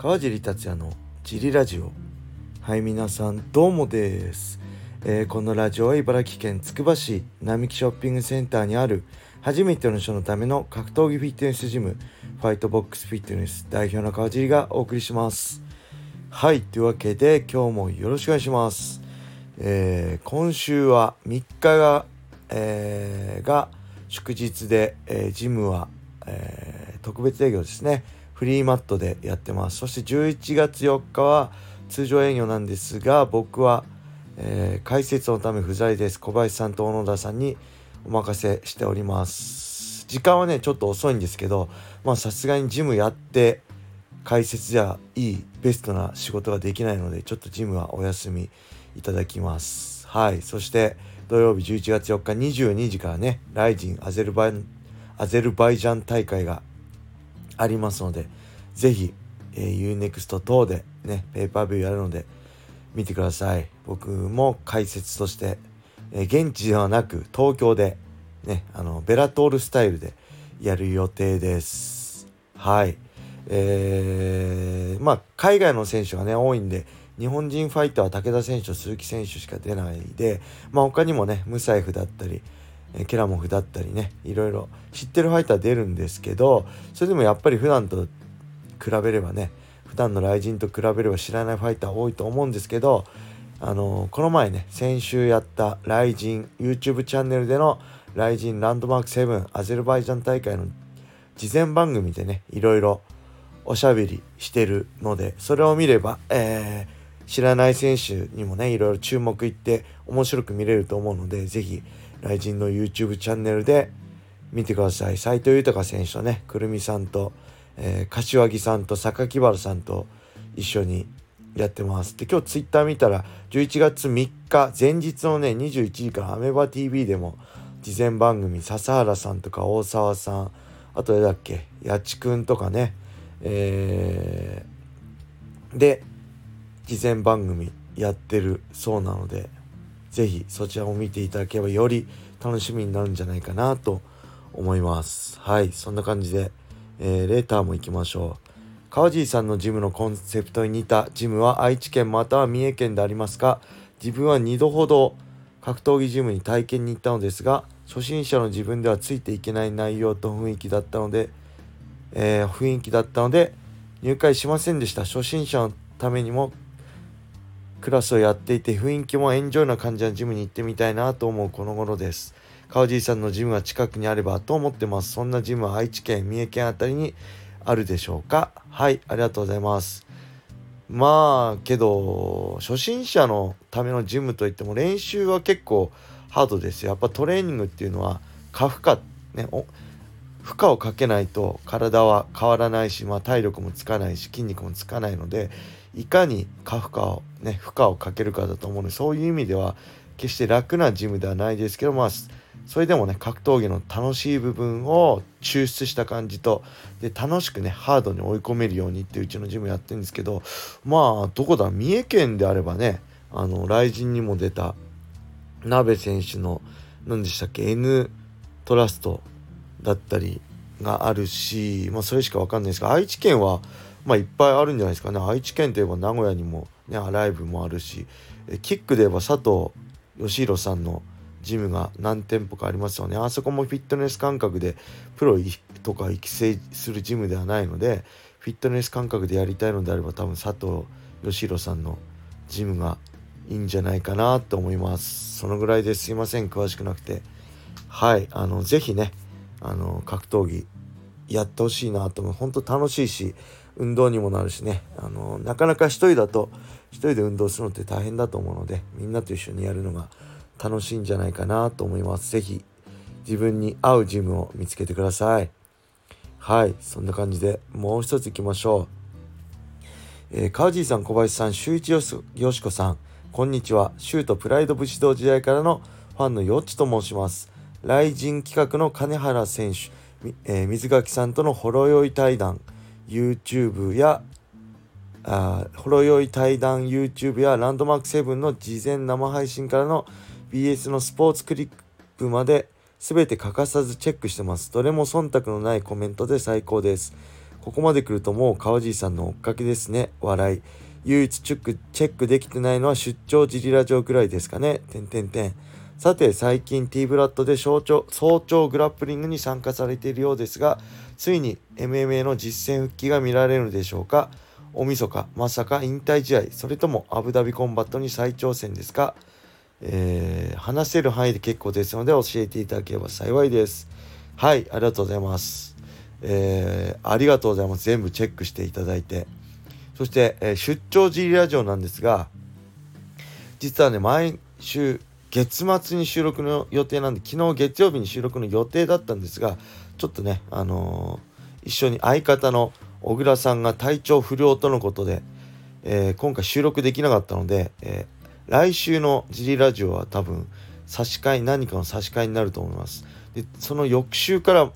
川尻達也のジリラジオ。はい皆さんどうもです、えー、このラジオは茨城県つくば市並木ショッピングセンターにある初めての人のための格闘技フィットネスジムファイトボックスフィットネス代表の川尻がお送りします。はいというわけで今日もよろしくお願いします。えー、今週は3日が、えー、が祝日で、えー、ジムは、え特別営業ですね。フリーマットでやってます。そして11月4日は通常営業なんですが僕は、えー、解説のため不在です。小林さんと小野田さんにお任せしております。時間はねちょっと遅いんですけどまあさすがにジムやって解説じゃいいベストな仕事ができないのでちょっとジムはお休みいただきます。はい。そして土曜日11月4日22時からねライジンアゼルバイアゼルバイジャン大会がありますので、ぜひ、えー、UNEXT 等でね、ペーパービューやるので、見てください。僕も解説として、えー、現地ではなく東京で、ね、あの、ベラトールスタイルでやる予定です。はい。えー、まあ、海外の選手がね、多いんで、日本人ファイターは武田選手と鈴木選手しか出ないで、まあ、他にもね、ムサイフだったり、えケラモフだったりねいろいろ知ってるファイター出るんですけどそれでもやっぱり普段と比べればね普段の雷神と比べれば知らないファイター多いと思うんですけどあのこの前ね先週やった雷神 YouTube チャンネルでの雷神ランドマーク7アゼルバイジャン大会の事前番組でねいろいろおしゃべりしてるのでそれを見れば、えー、知らない選手にもねいろいろ注目いって面白く見れると思うので是非雷神の YouTube チャンネルで見てください。斎藤豊選手とね、くるみさんと、えー、柏木さんと榊原さんと一緒にやってます。で、今日ツイッター見たら、11月3日、前日のね、21時からアメバ TV でも、事前番組、笹原さんとか大沢さん、あと誰だっけ、八千くんとかね、えー、で、事前番組やってるそうなので、是非そちらを見ていただければより楽しみになるんじゃないかなと思います。はい、そんな感じで、えー、レーターも行きましょう。川尻さんのジムのコンセプトに似たジムは愛知県または三重県でありますか？自分は2度ほど格闘技ジムに体験に行ったのですが初心者の自分ではついていけない内容と雰囲気だったので、えー、雰囲気だったので入会しませんでした初心者のためにもクラスをやっていて雰囲気もエンジョイな感じのジムに行ってみたいなと思うこの頃です。川尻さんのジムは近くにあればと思ってます。そんなジムは愛知県、三重県あたりにあるでしょうかはい、ありがとうございます。まあ、けど、初心者のためのジムといっても練習は結構ハードですよ。やっぱトレーニングっていうのは過負荷、ね、負荷をかけないと体は変わらないし、まあ、体力もつかないし筋肉もつかないのでいかに過負荷をね負荷をかけるかだと思うのでそういう意味では決して楽なジムではないですけどまあそれでもね格闘技の楽しい部分を抽出した感じとで楽しくねハードに追い込めるようにってううちのジムやってるんですけどまあどこだ三重県であればねあの雷神にも出た鍋選手の何でしたっけ N トラストだったりがあるしまあそれしか分かんないですが愛知県はまあいっぱいあるんじゃないですかね。愛知県といえば名古屋にもねアライブもあるしキックで言えば佐藤義弘さんのジムが何店舗かありますよね。あそこもフィットネス感覚でプロとか育成するジムではないのでフィットネス感覚でやりたいのであれば多分佐藤義弘さんのジムがいいんじゃないかなと思います。そのぐらいです。いません。詳しくなくて。はい。あの是非ねあの格闘技やってほしいなと思う。本当楽しいし運動にもなるしね。あのなかなか一人だと一人で運動するのって大変だと思うのでみんなと一緒にやるのが楽しいんじゃないかなと思います。是非自分に合うジムを見つけてください。はいそんな感じでもう一ついきましょう。えー、川尻さん小林さん周一よしこさんこんにちは。シュートプライド武士道時代からのファンのよっちと申します。雷神企画の金原選手、えー、水垣さんとのほろ酔い対談。YouTube やあほろ酔い対談 YouTube やランドマーク7の事前生配信からの BS のスポーツクリップまで全て欠かさずチェックしてます。どれも忖度のないコメントで最高です。ここまで来るともう川尻さんの追っかけですね笑い唯一チェックチェックできてないのは出張ジリラジオくらいですかね。てんてんてん。さて最近 T ブラッドで早朝早朝グラップリングに参加されているようですがついに MMA の実戦復帰が見られるのでしょうか大晦日まさか引退試合それともアブダビコンバットに再挑戦ですか、えー、話せる範囲で結構ですので教えていただければ幸いです。はいありがとうございます。えー、ありがとうございます。全部チェックしていただいて。そして、えー、出張 G ラジオなんですが実はね毎週月末に収録の予定なんで昨日月曜日に収録の予定だったんですがちょっとねあのー、一緒に相方の小倉さんが体調不良とのことで、えー、今回収録できなかったので、えー、来週のジリラジオは多分差し替え何かの差し替えになると思いますでその翌週から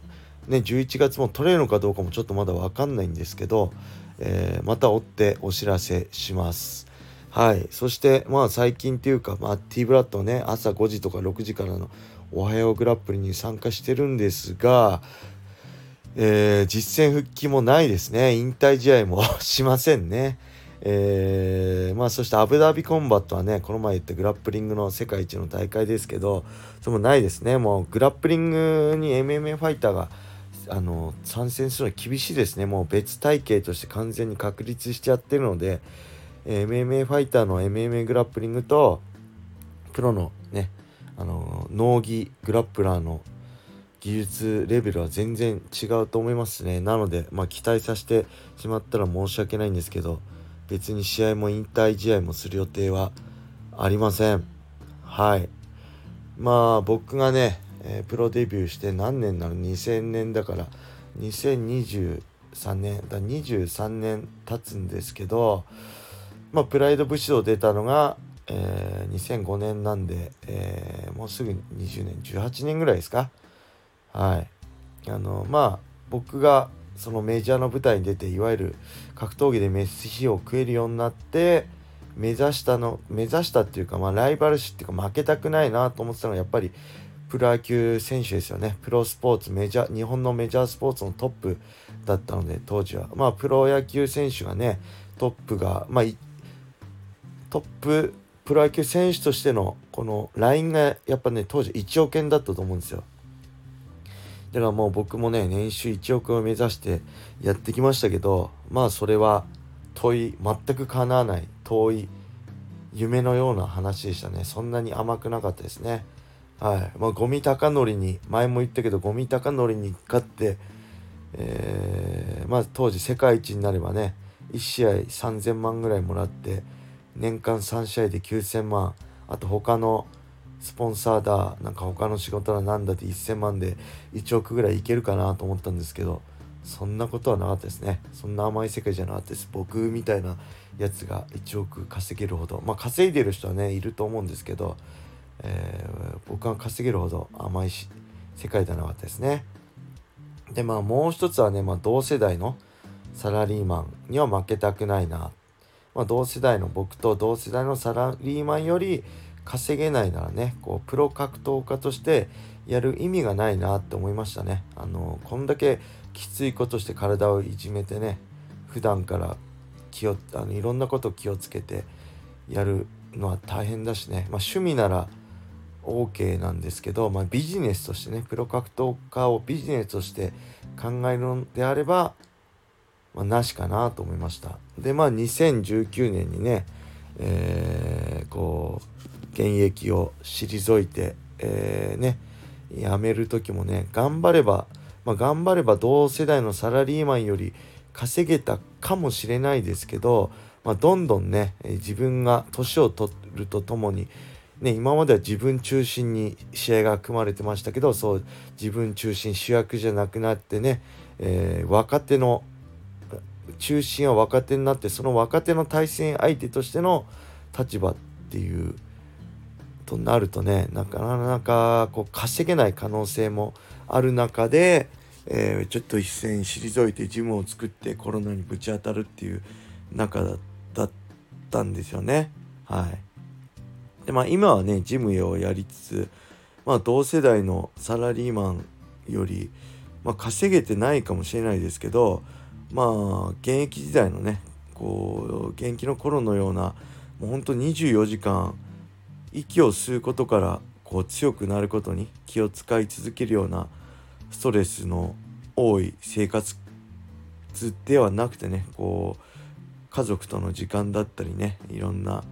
ね11月も取れるのかどうかもちょっとまだ分かんないんですけど、えまた追ってお知らせしますはい。そして、まあ最近っていうか、まあ T ブラッドね、朝5時とか6時からのおはようグラップリに参加してるんですが、えー、実戦復帰もないですね。引退試合も しませんね。えー、まあそしてアブダビコンバットはね、この前言ったグラップリングの世界一の大会ですけど、それもないですね。もうグラップリングに MMA ファイターがあの参戦するのは厳しいですね。もう別体系として完全に確立しちゃってるので、MMA ファイターの MMA グラップリングとプロのねあの農技グラップラーの技術レベルは全然違うと思いますねなのでまあ期待させてしまったら申し訳ないんですけど別に試合も引退試合もする予定はありません。はい。まあ僕がね、えー、プロデビューして何年なの？2000年だから。2023年。だ23年経つんですけどまあ、プライド武士道出たのが、えー、2005年なんで、えー、もうすぐ20年。18年ぐらいですか？はい。あのまあ僕がそのメジャーの舞台に出ていわゆる格闘技で飯を食えるようになって目指したの目指したっていうかまあライバル視っていうか負けたくないなと思ってたのはやっぱりプロ野球選手ですよね。プロスポーツメジャー日本のメジャースポーツのトップだったので当時は。まあプロ野球選手がねトップがまあトッププロ野球選手としてのこのラインがやっぱね当時1億円だったと思うんですよ。だからもう僕もね年収1億を目指してやってきましたけどまあそれは遠い全く叶わない遠い夢のような話でしたね。そんなに甘くなかったですね。はい。まあゴミ高則に前も言ったけどゴミ高則に勝ってえー、まあ当時世界一になればね1試合3000万ぐらいもらって年間3試合で9000万あと他のスポンサーだなんか他の仕事だなんだって1000万で1億ぐらいいけるかなと思ったんですけどそんなことはなかったですね。そんな甘い世界じゃなかったです。僕みたいなやつが1億稼げるほどまあ稼いでる人はねいると思うんですけど、えー、僕が稼げるほど甘いし世界ではなかったですね。でまあもう一つはね、まあ、同世代のサラリーマンには負けたくないな。まあ、同世代の僕と同世代のサラリーマンより稼げないならねこうプロ格闘家としてやる意味がないなって思いましたねあのこんだけきついことして体をいじめてね普段から気をあのいろんなことを気をつけてやるのは大変だしね、まあ、趣味なら OK なんですけど、まあ、ビジネスとしてねプロ格闘家をビジネスとして考えるのであればまあ、なしかなと思いました。で、まあ、2019年にね、えー、こう、現役を退いて、えー、ね、辞める時もね、頑張れば、まあ、頑張れば同世代のサラリーマンより稼げたかもしれないですけど、まあ、どんどんね、自分が年を取るとともに、ね、今までは自分中心に試合が組まれてましたけどそう自分中心主役じゃなくなってね、えー、若手の中心は若手になってその若手の対戦相手としての立場っていうとなるとねなかなかこう稼げない可能性もある中で、えー、ちょっと一戦退いてジムを作ってコロナにぶち当たるっていう中だったんですよね。はい、でまあ今はねジムをやりつつ、まあ、同世代のサラリーマンより、まあ、稼げてないかもしれないですけどまあ現役時代のねこう現役の頃のようなもうほんと24時間息を吸うことからこう強くなることに気を使い続けるようなストレスの多い生活ではなくてねこう家族との時間だったりねいろんな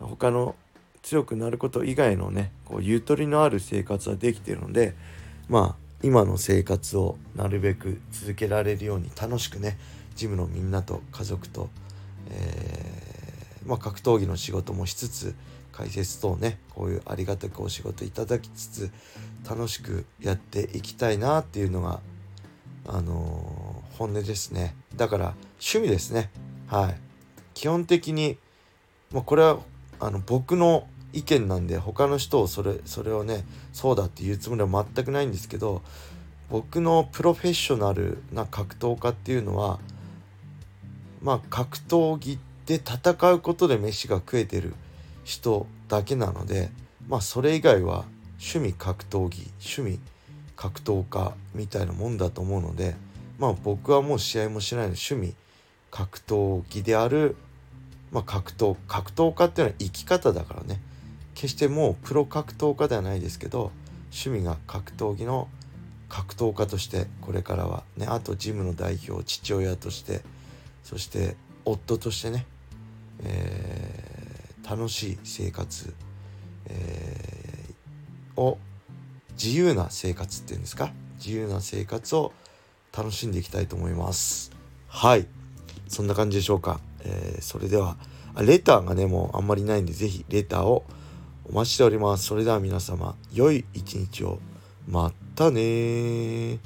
他の強くなること以外のねこうゆとりのある生活はできてるのでまあ今の生活をなるべく続けられるように楽しくねジムのみんなと家族と、え、まあ、格闘技の仕事もしつつ解説等ねこういうありがたくお仕事いただきつつ楽しくやっていきたいなっていうのがあのー、本音ですね。だから趣味ですね。はい。基本的にまあ、これはあの僕の意見なんで他の人をそれそれをねそうだって言うつもりは全くないんですけど僕のプロフェッショナルな格闘家っていうのはまあ格闘技ってで戦うことで飯が食えてる人だけなのでまあそれ以外は趣味格闘技趣味格闘家みたいなもんだと思うのでまあ僕はもう試合もしないので趣味格闘技であるまあ、格闘格闘家っていうのは生き方だからね。決してもうプロ格闘家ではないですけど趣味が格闘技の格闘家としてこれからはねあとジムの代表父親としてそして夫としてね、えー、楽しい生活、えー、を自由な生活っていうんですか？自由な生活を楽しんでいきたいと思います。はい。そんな感じでしょうか。えー、それではレターがねもうあんまりないんで是非レターをお待ちしております。それでは皆様良い一日を。またね